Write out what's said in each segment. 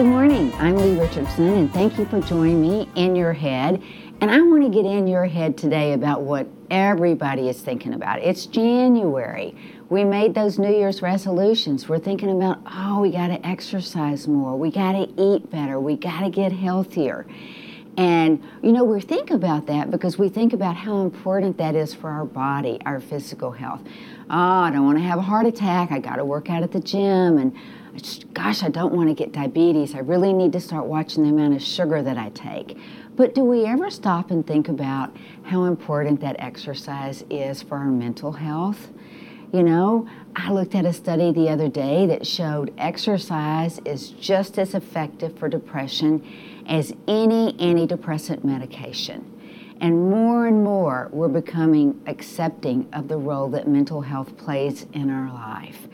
Good morning. I'm Lee Richardson, and thank you for joining me in your head. And I want to get in your head today about what everybody is thinking about. It's January. We made those New Year's resolutions. We're thinking about, oh, we got to exercise more. We got to eat better. We got to get healthier. And, you know, we think about that because we think about how important that is for our body, our physical health. Oh, I don't want to have a heart attack. I got to work out at the gym. And, gosh, I don't want to get diabetes. I really need to start watching the amount of sugar that I take. But do we ever stop and think about how important that exercise is for our mental health? You know, I looked at a study the other day that showed exercise is just as effective for depression as any antidepressant medication. And more and more, we're becoming accepting of the role that mental health plays in our life.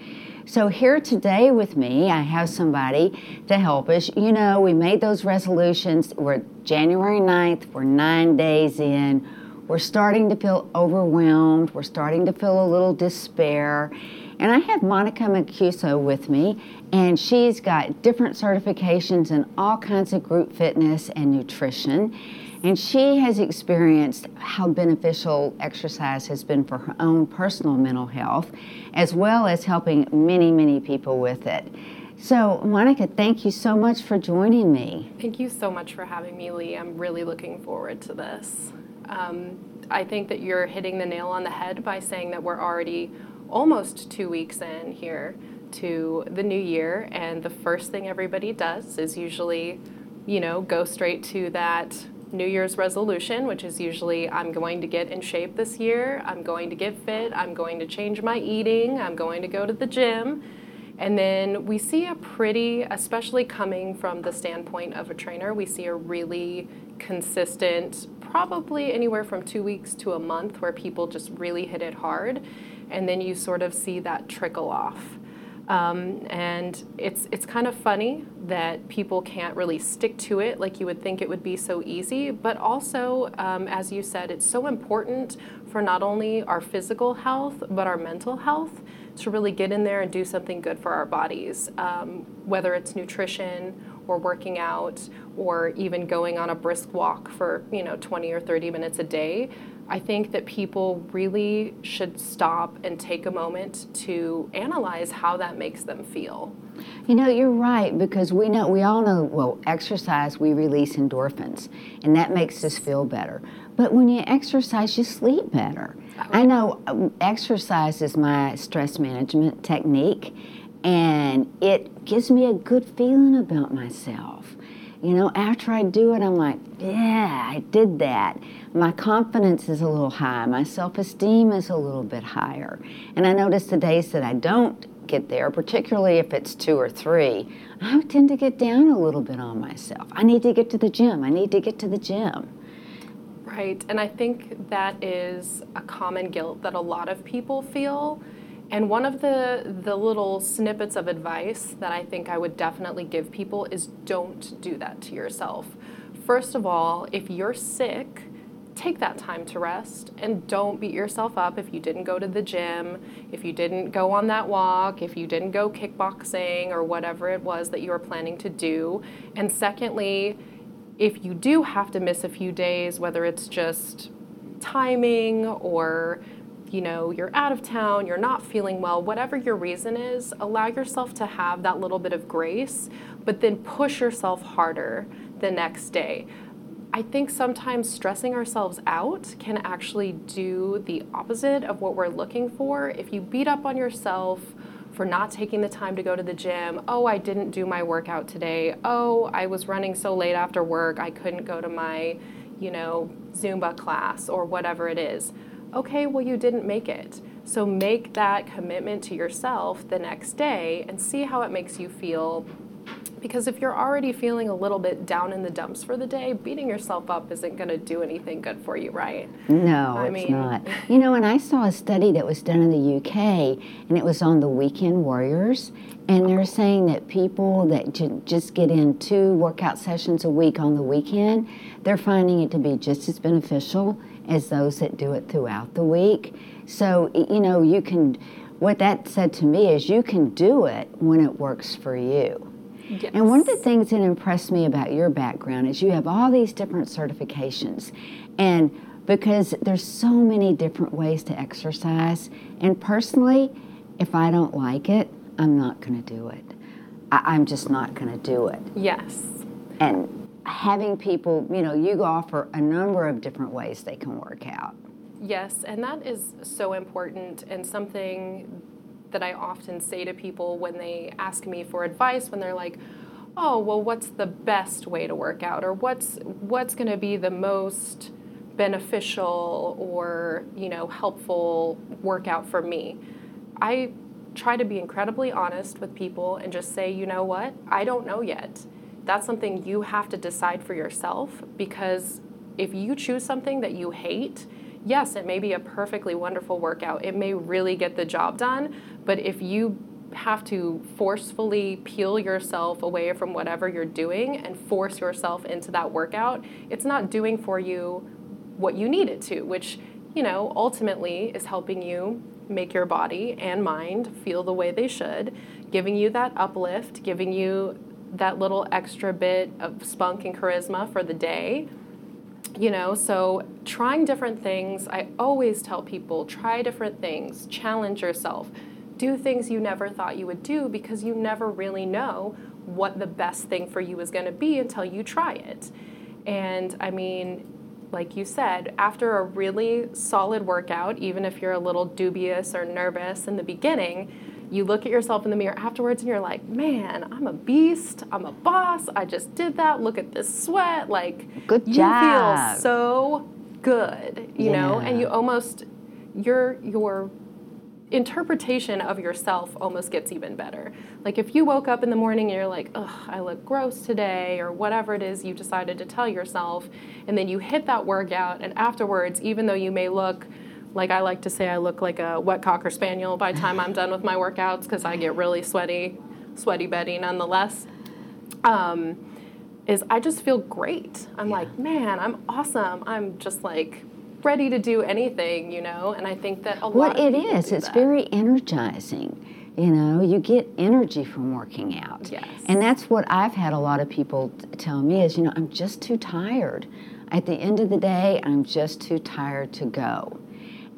So, here today with me, I have somebody to help us. You know, we made those resolutions. We're January 9th, we're nine days in. We're starting to feel overwhelmed. We're starting to feel a little despair. And I have Monica Mancuso with me, and she's got different certifications in all kinds of group fitness and nutrition. And she has experienced how beneficial exercise has been for her own personal mental health, as well as helping many, many people with it. So, Monica, thank you so much for joining me. Thank you so much for having me, Lee. I'm really looking forward to this. Um, I think that you're hitting the nail on the head by saying that we're already almost two weeks in here to the new year, and the first thing everybody does is usually, you know, go straight to that New Year's resolution, which is usually I'm going to get in shape this year, I'm going to get fit, I'm going to change my eating, I'm going to go to the gym. And then we see a pretty, especially coming from the standpoint of a trainer, we see a really consistent, probably anywhere from two weeks to a month, where people just really hit it hard. And then you sort of see that trickle off. Um, and it's it's kind of funny that people can't really stick to it like you would think it would be so easy. But also, um, as you said, it's so important for not only our physical health but our mental health to really get in there and do something good for our bodies, um, whether it's nutrition or working out or even going on a brisk walk for you know 20 or 30 minutes a day I think that people really should stop and take a moment to analyze how that makes them feel. You know, you're right because we know we all know well, exercise we release endorphins and that makes us feel better. But when you exercise, you sleep better. I know um, exercise is my stress management technique and it gives me a good feeling about myself. You know, after I do it, I'm like, yeah, I did that. My confidence is a little high. My self esteem is a little bit higher. And I notice the days that I don't get there, particularly if it's two or three, I tend to get down a little bit on myself. I need to get to the gym. I need to get to the gym. Right. And I think that is a common guilt that a lot of people feel and one of the, the little snippets of advice that I think I would definitely give people is don't do that to yourself. First of all, if you're sick, take that time to rest and don't beat yourself up if you didn't go to the gym, if you didn't go on that walk, if you didn't go kickboxing or whatever it was that you were planning to do. And secondly, if you do have to miss a few days, whether it's just timing or you know, you're out of town, you're not feeling well, whatever your reason is, allow yourself to have that little bit of grace, but then push yourself harder the next day. I think sometimes stressing ourselves out can actually do the opposite of what we're looking for. If you beat up on yourself for not taking the time to go to the gym, oh, I didn't do my workout today, oh, I was running so late after work, I couldn't go to my, you know, Zumba class or whatever it is okay, well, you didn't make it. So make that commitment to yourself the next day and see how it makes you feel. Because if you're already feeling a little bit down in the dumps for the day, beating yourself up isn't going to do anything good for you, right? No, I it's mean, not. You know, and I saw a study that was done in the UK, and it was on the weekend warriors, and they're saying that people that just get in two workout sessions a week on the weekend, they're finding it to be just as beneficial as those that do it throughout the week. So, you know, you can, what that said to me is you can do it when it works for you. Yes. And one of the things that impressed me about your background is you have all these different certifications. And because there's so many different ways to exercise, and personally, if I don't like it, I'm not going to do it. I, I'm just not going to do it. Yes. And having people, you know, you offer a number of different ways they can work out. Yes, and that is so important and something that I often say to people when they ask me for advice when they're like, "Oh, well what's the best way to work out or what's what's going to be the most beneficial or, you know, helpful workout for me?" I try to be incredibly honest with people and just say, "You know what? I don't know yet." That's something you have to decide for yourself because if you choose something that you hate, yes, it may be a perfectly wonderful workout. It may really get the job done, but if you have to forcefully peel yourself away from whatever you're doing and force yourself into that workout, it's not doing for you what you need it to, which, you know, ultimately is helping you make your body and mind feel the way they should, giving you that uplift, giving you that little extra bit of spunk and charisma for the day. You know, so trying different things, I always tell people try different things, challenge yourself, do things you never thought you would do because you never really know what the best thing for you is going to be until you try it. And I mean, like you said, after a really solid workout, even if you're a little dubious or nervous in the beginning, you look at yourself in the mirror afterwards and you're like, man, I'm a beast. I'm a boss. I just did that. Look at this sweat. Like, Good you job. feel so good, you know, and you almost, your, your interpretation of yourself almost gets even better. Like if you woke up in the morning and you're like, ugh, I look gross today, or whatever it is you decided to tell yourself, and then you hit that workout, and afterwards, even though you may look like I like to say, I look like a wet cocker spaniel by the time I'm done with my workouts because I get really sweaty, sweaty Betty nonetheless. Um, is I just feel great. I'm like, man, I'm awesome. I'm just like ready to do anything, you know. And I think that a lot it do it's that. very energizing. You know, you get energy from working out. Yes. And that's what I've had a lot of people t- tell me is, you know, I'm just too tired. At the end of the day, I'm just too tired to go.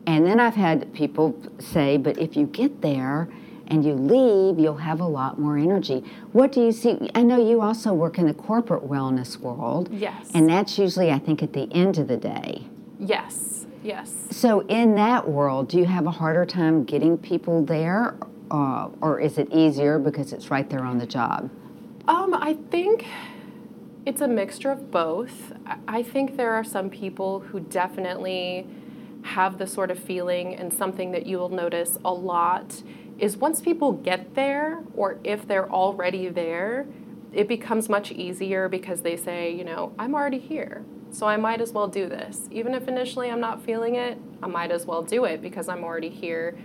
And then I've had people say, but if you get there and you leave, you'll have a lot more energy. What do you see? I know you also work in the corporate wellness world. Yes. And that's usually, I think, at the end of the day. Yes, yes. So, in that world, do you have a harder time getting people there, uh, or is it easier because it's right there on the job? Um, I think it's a mixture of both. I- I think there are some people who definitely have the sort of feeling, and something that you will notice a lot is once people get there, or if they're already there, it becomes much easier because they say, you know, I'm already here, so I might as well do this. Even if initially I'm not feeling it, I might as well do it because I'm already here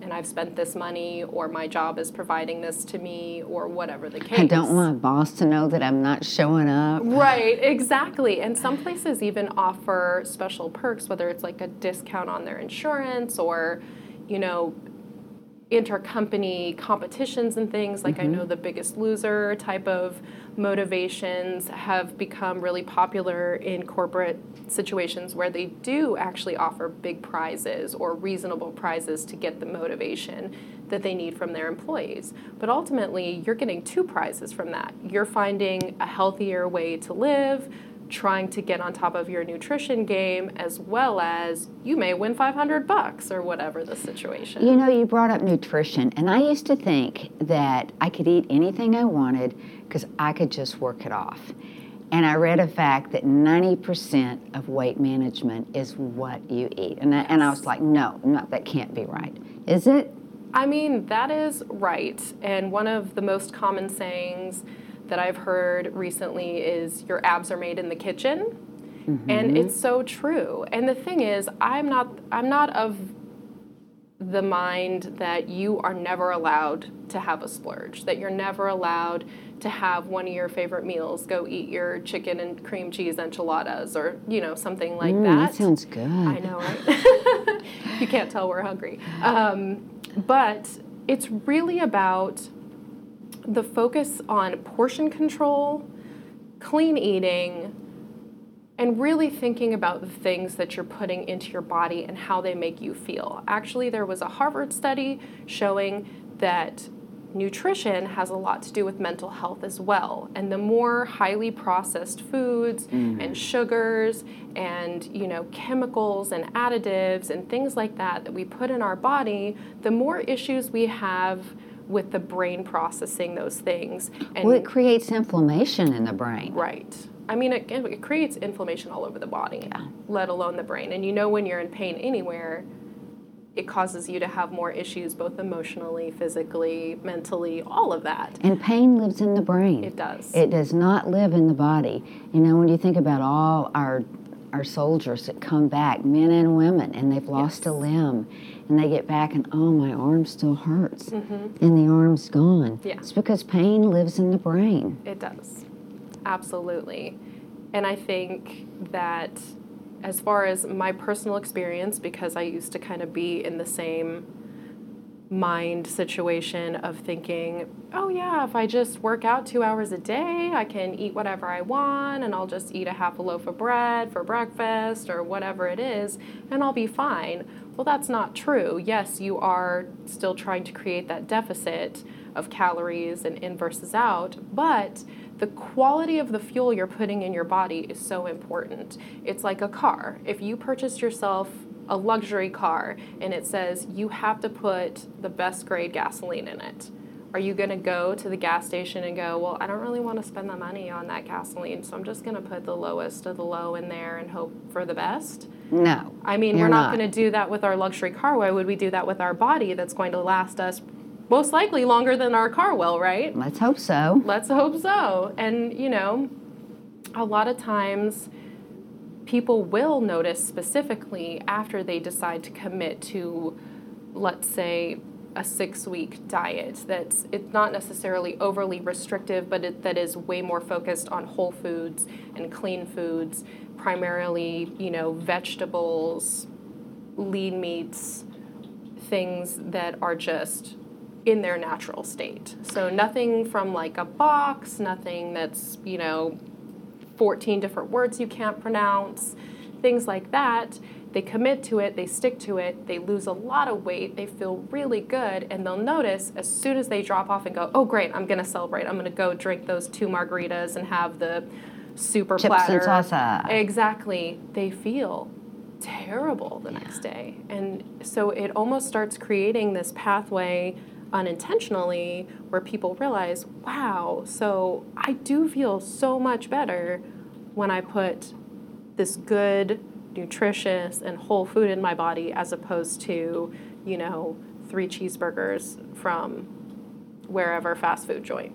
and I've spent this money, or my job is providing this to me, or whatever the case. I don't want my boss to know that I'm not showing up. Right, exactly. And some places even offer special perks, whether it's like a discount on their insurance or, you know, intercompany competitions and things. Like I know mm-hmm. the biggest loser type of motivations have become really popular in corporate situations where they do actually offer big prizes or reasonable prizes to get the motivation that they need from their employees. But ultimately, you're getting two prizes from that. You're finding a healthier way to live, trying to get on top of your nutrition game as well as you may win 500 bucks or whatever the situation. You know, you brought up nutrition, and I used to think that I could eat anything I wanted because I could just work it off. And I read a fact that 90% of weight management is what you eat. And I, and I was like, no, no, that can't be right. Is it? I mean, that is right. And one of the most common sayings that I've heard recently is your abs are made in the kitchen. And it's so true. And the thing is, I'm not I'm not of the mind that you are never allowed to have a splurge, that you're never allowed to have one of your favorite meals, go eat your chicken and cream cheese enchiladas or, you know, something like Mm, that. that sounds good. I know, right? you can't tell we're hungry. Um, but it's really about the focus on portion control, clean eating, and really thinking about the things that you're putting into your body and how they make you feel. Actually, there was a Harvard study showing that nutrition has a lot to do with mental health as well and the more highly processed foods mm. and sugars and you know chemicals and additives and things like that that we put in our body the more issues we have with the brain processing those things and well, it creates inflammation in the brain right I mean, it, it creates inflammation all over the body, yeah. let alone the brain. And you know, when you're in pain anywhere, it causes you to have more issues both emotionally, physically, mentally, all of that. And pain lives in the brain. It does. It does not live in the body. You know, when you think about all our our soldiers that come back, men and women, and they've lost yes. a limb, and they get back and oh, my arm still hurts, mm-hmm. and the arm's gone. Yeah. It's because pain lives in the brain. It does, absolutely, and I think that as far as my personal experience, because I used to kind of be in the same mind situation of thinking, oh, yeah, if I just work out two hours a day, I can eat whatever I want and I'll just eat a half a loaf of bread for breakfast or whatever it is and I'll be fine. Well, that's not true. Yes, you are still trying to create that deficit of calories and in versus out, but the quality of the fuel you're putting in your body is so important. It's like a car. If you purchase yourself a luxury car and it says you have to put the best grade gasoline in it, are you going to go to the gas station and go, well, I don't really want to spend the money on that gasoline, so I'm just going to put the lowest of the low in there and hope for the best? No. I mean, we're not, not. going to do that with our luxury car. Why would we do that with our body that's going to last us most likely longer than our car will, right? Let's hope so. Let's hope so. And, you know, a lot of times people will notice specifically after they decide to commit to, let's say, a six week diet that's it's not necessarily overly restrictive but it, that is way more focused on whole foods and clean foods primarily you know vegetables lean meats things that are just in their natural state. So nothing from like a box, nothing that's, you know, 14 different words you can't pronounce, things like that. They commit to it, they stick to it, they lose a lot of weight, they feel really good, and they'll notice as soon as they drop off and go, oh, great, I'm gonna celebrate. I'm gonna go drink those two margaritas and have the super Chips platter. And salsa. Exactly. They feel terrible the yeah. next day. And so it almost starts creating this pathway unintentionally where people realize, wow, so I do feel so much better when I put this good, nutritious, and whole food in my body as opposed to, you know, three cheeseburgers from wherever fast food joint.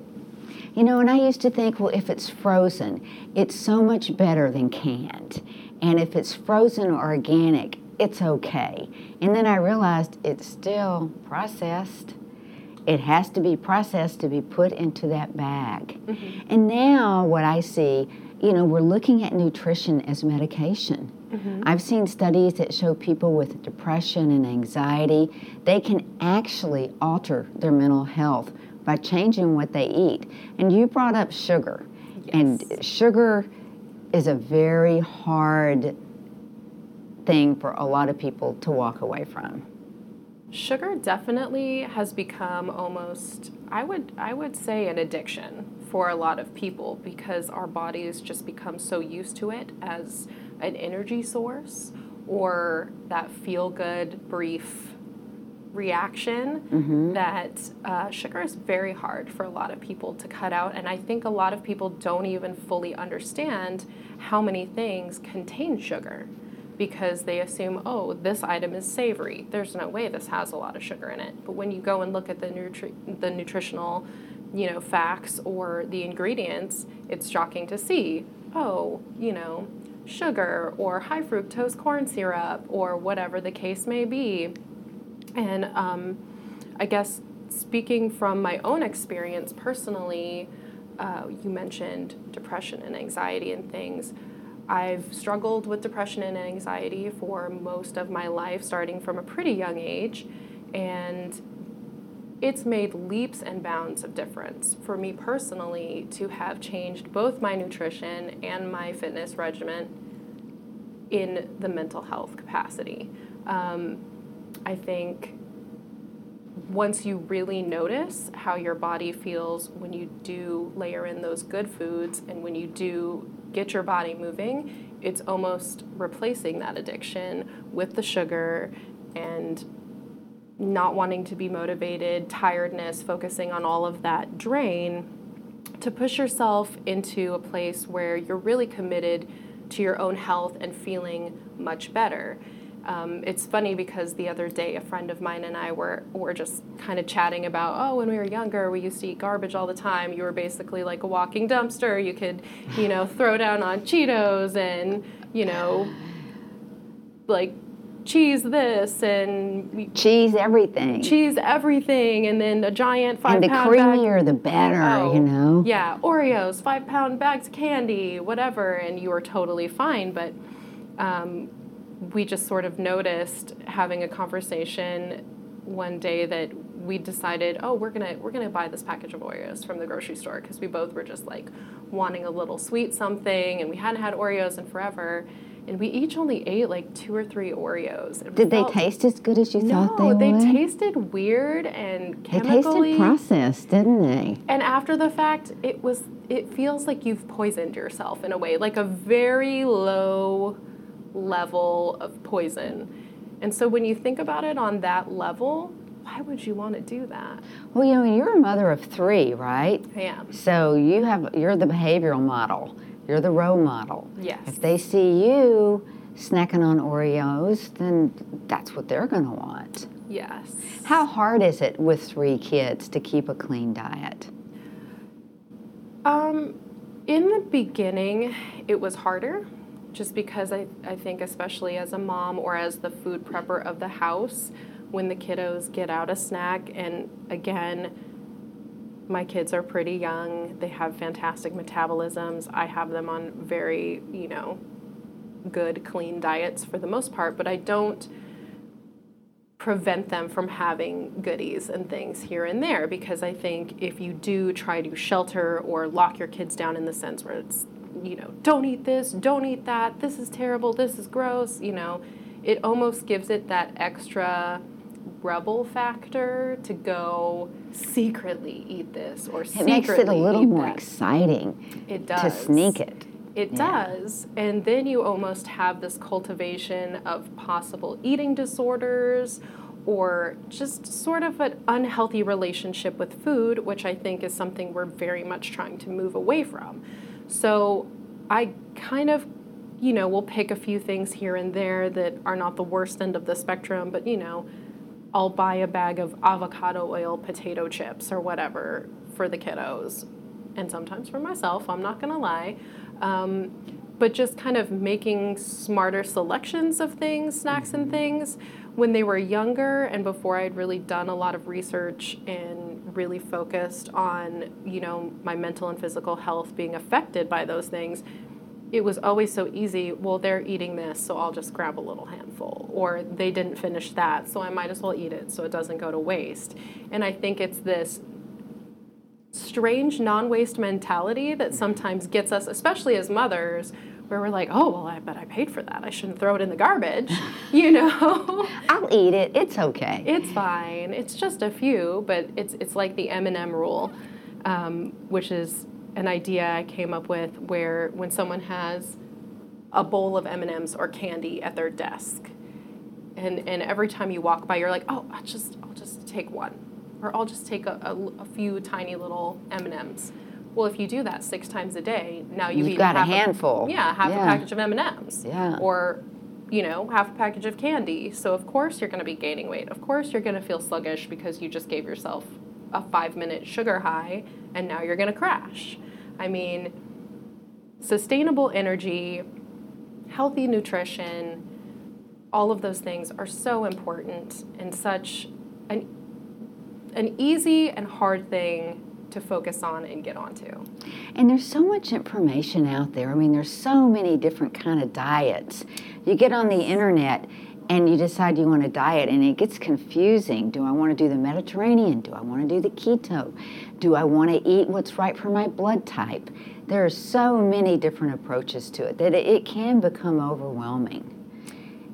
You know, and I used to think, well, if it's frozen, it's so much better than canned. And if it's frozen or organic, it's okay. And then I realized it's still processed it has to be processed to be put into that bag. Mm-hmm. And now, what I see, you know, we're looking at nutrition as medication. Mm-hmm. I've seen studies that show people with depression and anxiety, they can actually alter their mental health by changing what they eat. And you brought up sugar. Yes. And sugar is a very hard thing for a lot of people to walk away from. Sugar definitely has become almost I would I would say an addiction for a lot of people because our bodies just become so used to it as an energy source or that feel good brief reaction mm-hmm. that uh, sugar is very hard for a lot of people to cut out and i think a lot of people don't even fully understand how many things contain sugar because they assume, oh, this item is savory. There's no way this has a lot of sugar in it. But when you go and look at the nutri- the nutritional, you know, facts or the ingredients, it's shocking to see, oh, you know, sugar or high fructose corn syrup or whatever the case may be. And um, I guess speaking from my own experience personally, uh, you mentioned depression and anxiety and things. I've struggled with depression and anxiety for most of my life, starting from a pretty young age. And it's made leaps and bounds of difference for me personally to have changed both my nutrition and my fitness regimen in the mental health capacity. Um, I think once you really notice how your body feels when you do layer in those good foods and when you do get your body moving, it's almost replacing that addiction with the sugar and not wanting to be motivated, tiredness, focusing on all of that drain, to push yourself into a place where you're really committed to your own health and feeling much better. Um, it's funny because the other day a friend of mine and I were were just kind of chatting about oh when we were younger we used to eat garbage all the time you were basically like a walking dumpster you could you know throw down on Cheetos and you know like cheese this and cheese everything. Cheese everything, and then a giant five and the pound creamier bag. the better, oh, you know. Yeah, Oreos, five pound bags of candy, whatever, and you were totally fine. But um, we just sort of noticed having a conversation one day that we decided, oh, we're gonna we're gonna buy this package of Oreos from the grocery store because we both were just like wanting a little sweet something, and we hadn't had Oreos in forever and we each only ate like two or three Oreos. Did they taste as good as you no, thought they, would? they tasted weird and chemically. They tasted processed, didn't they? And after the fact, it was it feels like you've poisoned yourself in a way, like a very low level of poison. And so when you think about it on that level, why would you want to do that? Well, you know, you're a mother of three, right? I am. So you have you're the behavioral model. You're the role model. Yes. If they see you snacking on Oreos, then that's what they're going to want. Yes. How hard is it with three kids to keep a clean diet? Um, in the beginning, it was harder just because I, I think, especially as a mom or as the food prepper of the house, when the kiddos get out a snack, and again, my kids are pretty young. They have fantastic metabolisms. I have them on very, you know, good, clean diets for the most part, but I don't prevent them from having goodies and things here and there because I think if you do try to shelter or lock your kids down in the sense where it's, you know, don't eat this, don't eat that, this is terrible, this is gross, you know, it almost gives it that extra rebel factor to go secretly eat this or secretly. it makes it a little more that. exciting it does to sneak it it yeah. does and then you almost have this cultivation of possible eating disorders or just sort of an unhealthy relationship with food which i think is something we're very much trying to move away from so i kind of you know, we'll pick a few things here and there that are not the worst end of the spectrum, but you know, I'll buy a bag of avocado oil potato chips or whatever for the kiddos, and sometimes for myself, I'm not gonna lie. Um, but just kind of making smarter selections of things, snacks and things. When they were younger and before I'd really done a lot of research and really focused on, you know, my mental and physical health being affected by those things, it was always so easy. Well, they're eating this, so I'll just grab a little handful. Or they didn't finish that, so I might as well eat it so it doesn't go to waste. And I think it's this strange non waste mentality that sometimes gets us, especially as mothers, where we're like, oh, well, I bet I paid for that. I shouldn't throw it in the garbage. You know? I'll eat it. It's okay. It's fine. It's just a few, but it's, it's like the M&M rule, um, which is an idea I came up with where when someone has a bowl of M&Ms or candy at their desk and and every time you walk by you're like, "Oh, I'll just I'll just take one." Or I'll just take a, a, a few tiny little M&Ms. Well, if you do that six times a day, now you've, you've got a handful. A, yeah, half yeah. a package of M&Ms. Yeah. Or you know, half a package of candy. So of course you're going to be gaining weight. Of course you're going to feel sluggish because you just gave yourself a 5-minute sugar high and now you're going to crash. I mean, sustainable energy, healthy nutrition, all of those things are so important and such an, an easy and hard thing to focus on and get onto. And there's so much information out there. I mean, there's so many different kind of diets. You get on the internet and you decide you want a diet and it gets confusing do i want to do the mediterranean do i want to do the keto do i want to eat what's right for my blood type there are so many different approaches to it that it can become overwhelming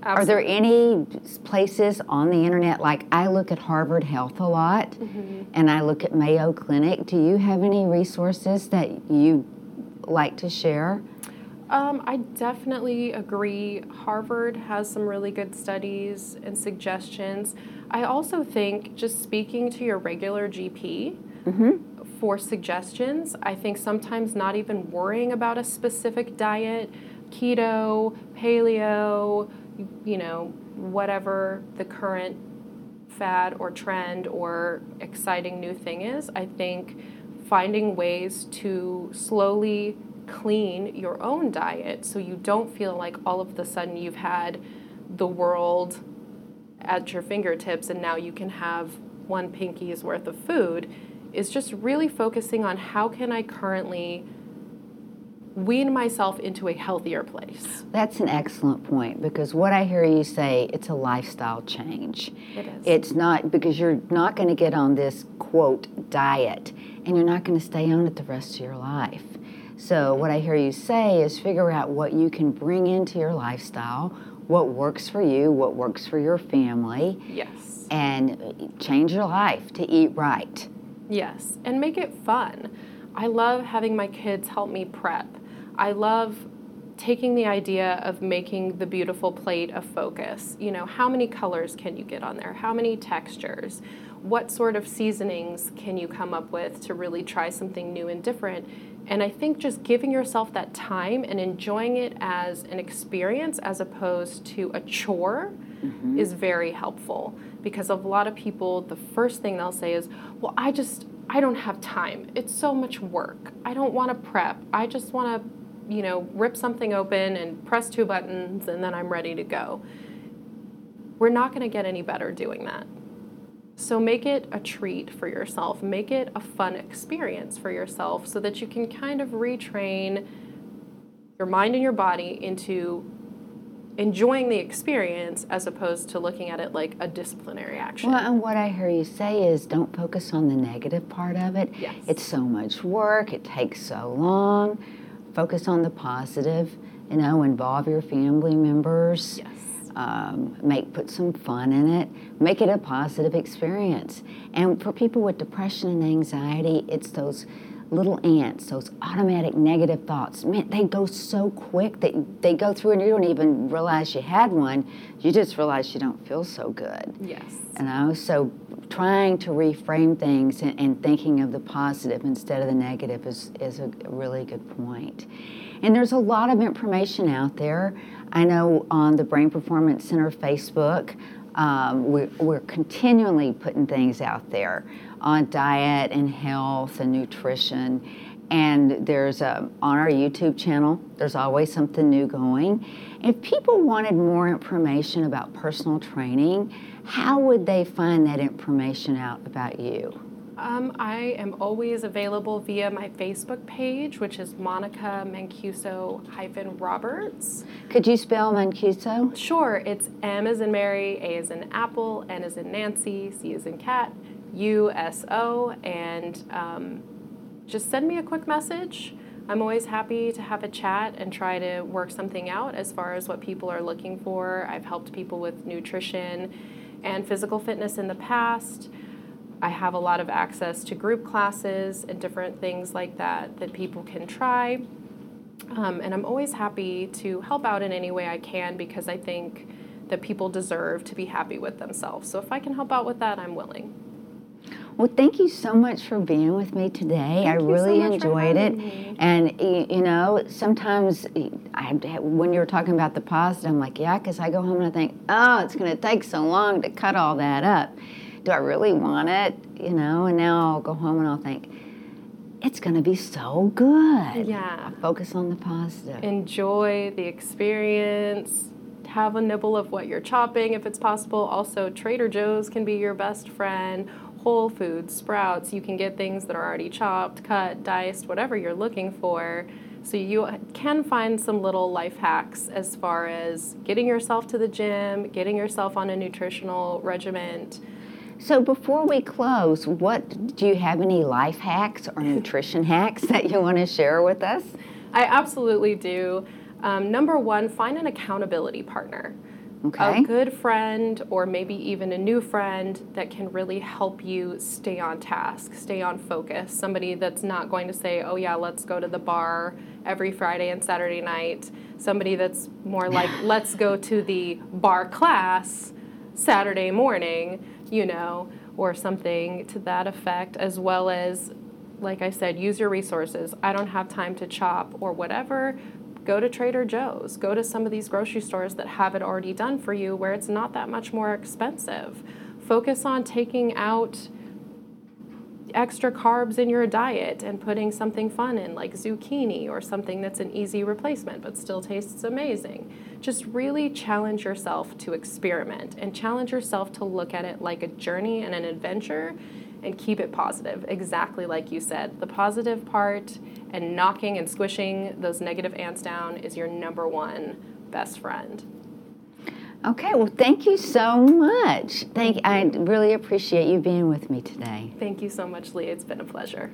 Absolutely. Are there any places on the internet, like I look at Harvard Health a lot mm-hmm. and I look at Mayo Clinic? Do you have any resources that you like to share? Um, I definitely agree. Harvard has some really good studies and suggestions. I also think just speaking to your regular GP mm-hmm. for suggestions, I think sometimes not even worrying about a specific diet, keto, paleo, you know, whatever the current fad or trend or exciting new thing is, I think finding ways to slowly clean your own diet so you don't feel like all of the sudden you've had the world at your fingertips and now you can have one pinky's worth of food is just really focusing on how can I currently wean myself into a healthier place. That's an excellent point because what I hear you say, it's a lifestyle change. It is. It's not because you're not going to get on this quote diet and you're not going to stay on it the rest of your life. So, what I hear you say is figure out what you can bring into your lifestyle, what works for you, what works for your family. Yes. And change your life to eat right. Yes, and make it fun. I love having my kids help me prep. I love taking the idea of making the beautiful plate a focus. You know, how many colors can you get on there? How many textures? What sort of seasonings can you come up with to really try something new and different? And I think just giving yourself that time and enjoying it as an experience as opposed to a chore mm-hmm. is very helpful because a lot of people the first thing they'll say is, "Well, I just I don't have time. It's so much work. I don't want to prep. I just want to you know, rip something open and press two buttons and then I'm ready to go. We're not going to get any better doing that. So make it a treat for yourself, make it a fun experience for yourself so that you can kind of retrain your mind and your body into enjoying the experience as opposed to looking at it like a disciplinary action. Well, and what I hear you say is don't focus on the negative part of it. Yes. It's so much work, it takes so long focus on the positive, you know, involve your family members. Yes. Um, make put some fun in it make it a positive experience and for people with depression and anxiety it's those little ants those automatic negative thoughts man they go so quick that they go through and you don't even realize you had one you just realize you don't feel so good yes you know so trying to reframe things and, and, thinking of the positive instead of the negative is, is a really good point. And there's a lot of information out there. I know on the Brain Performance Center Facebook, um, we're, we're continually putting things out there on diet and health and nutrition. And there's a, on our YouTube channel, there's always something new going. If people wanted more information about personal training, how would they find that information out about you? Um, I am always available via my Facebook page, which is Monica Mancuso hyphen Roberts. Could you spell Mancuso? Sure. It's M as in Mary, A as in Apple, N as in Nancy, C as in Cat, U S O, and um, just send me a quick message. I'm always happy to have a chat and try to work something out as far as what people are looking for. I've helped people with nutrition and physical fitness in the past. I have a lot of access to group classes and different things like that that people can try. Um, and I'm always happy to help out in any way I can because I think that people deserve to be happy with themselves. So if I can help out with that, I'm willing. Well, thank you so much for being with me today. Thank I really so enjoyed it. Me. And you know, sometimes I, when you're talking about the positive, I'm like, yeah, because I go home and I think, oh, it's going to take so long to cut all that up. Do I really want it? You know, and now I'll go home and I'll think, it's going to be so good. Yeah. I'll focus on the positive. Enjoy the experience. Have a nibble of what you're chopping if it's possible. Also, Trader Joe's can be your best friend Whole Foods, Sprouts, you can get things that are already chopped, cut, diced, whatever you're looking for. So you can find some little life hacks as far as getting yourself to the gym, getting yourself on a nutritional regimen. So before we close, what do you have any life hacks or nutrition hacks that you want to share with us? I absolutely do. Um, number one, find an accountability partner. Okay. A good friend, or maybe even a new friend that can really help you stay on task, stay on focus. Somebody that's not going to say, oh, yeah, let's go to the bar every Friday and Saturday night. Somebody that's more like, let's go to the barre class Saturday morning, you know, or something to that effect, as well as like I said, use your resources. I don't have time to chop or whatever go to Trader Joe's, go to some of these grocery stores that have it already done for you where it's not that much more expensive. Focus on taking out extra carbs in your diet and putting something fun in like zucchini or something that's an easy replacement but still tastes amazing. Just really challenge yourself to experiment and challenge yourself to look at it like a journey and an adventure and keep it positive, exactly like you said. The positive part and knocking and squishing those negative ants down is your number one best friend. Okay, well, thank you so much. Thank, I really appreciate you being with me today. Thank you so much, Leah. It's been a pleasure.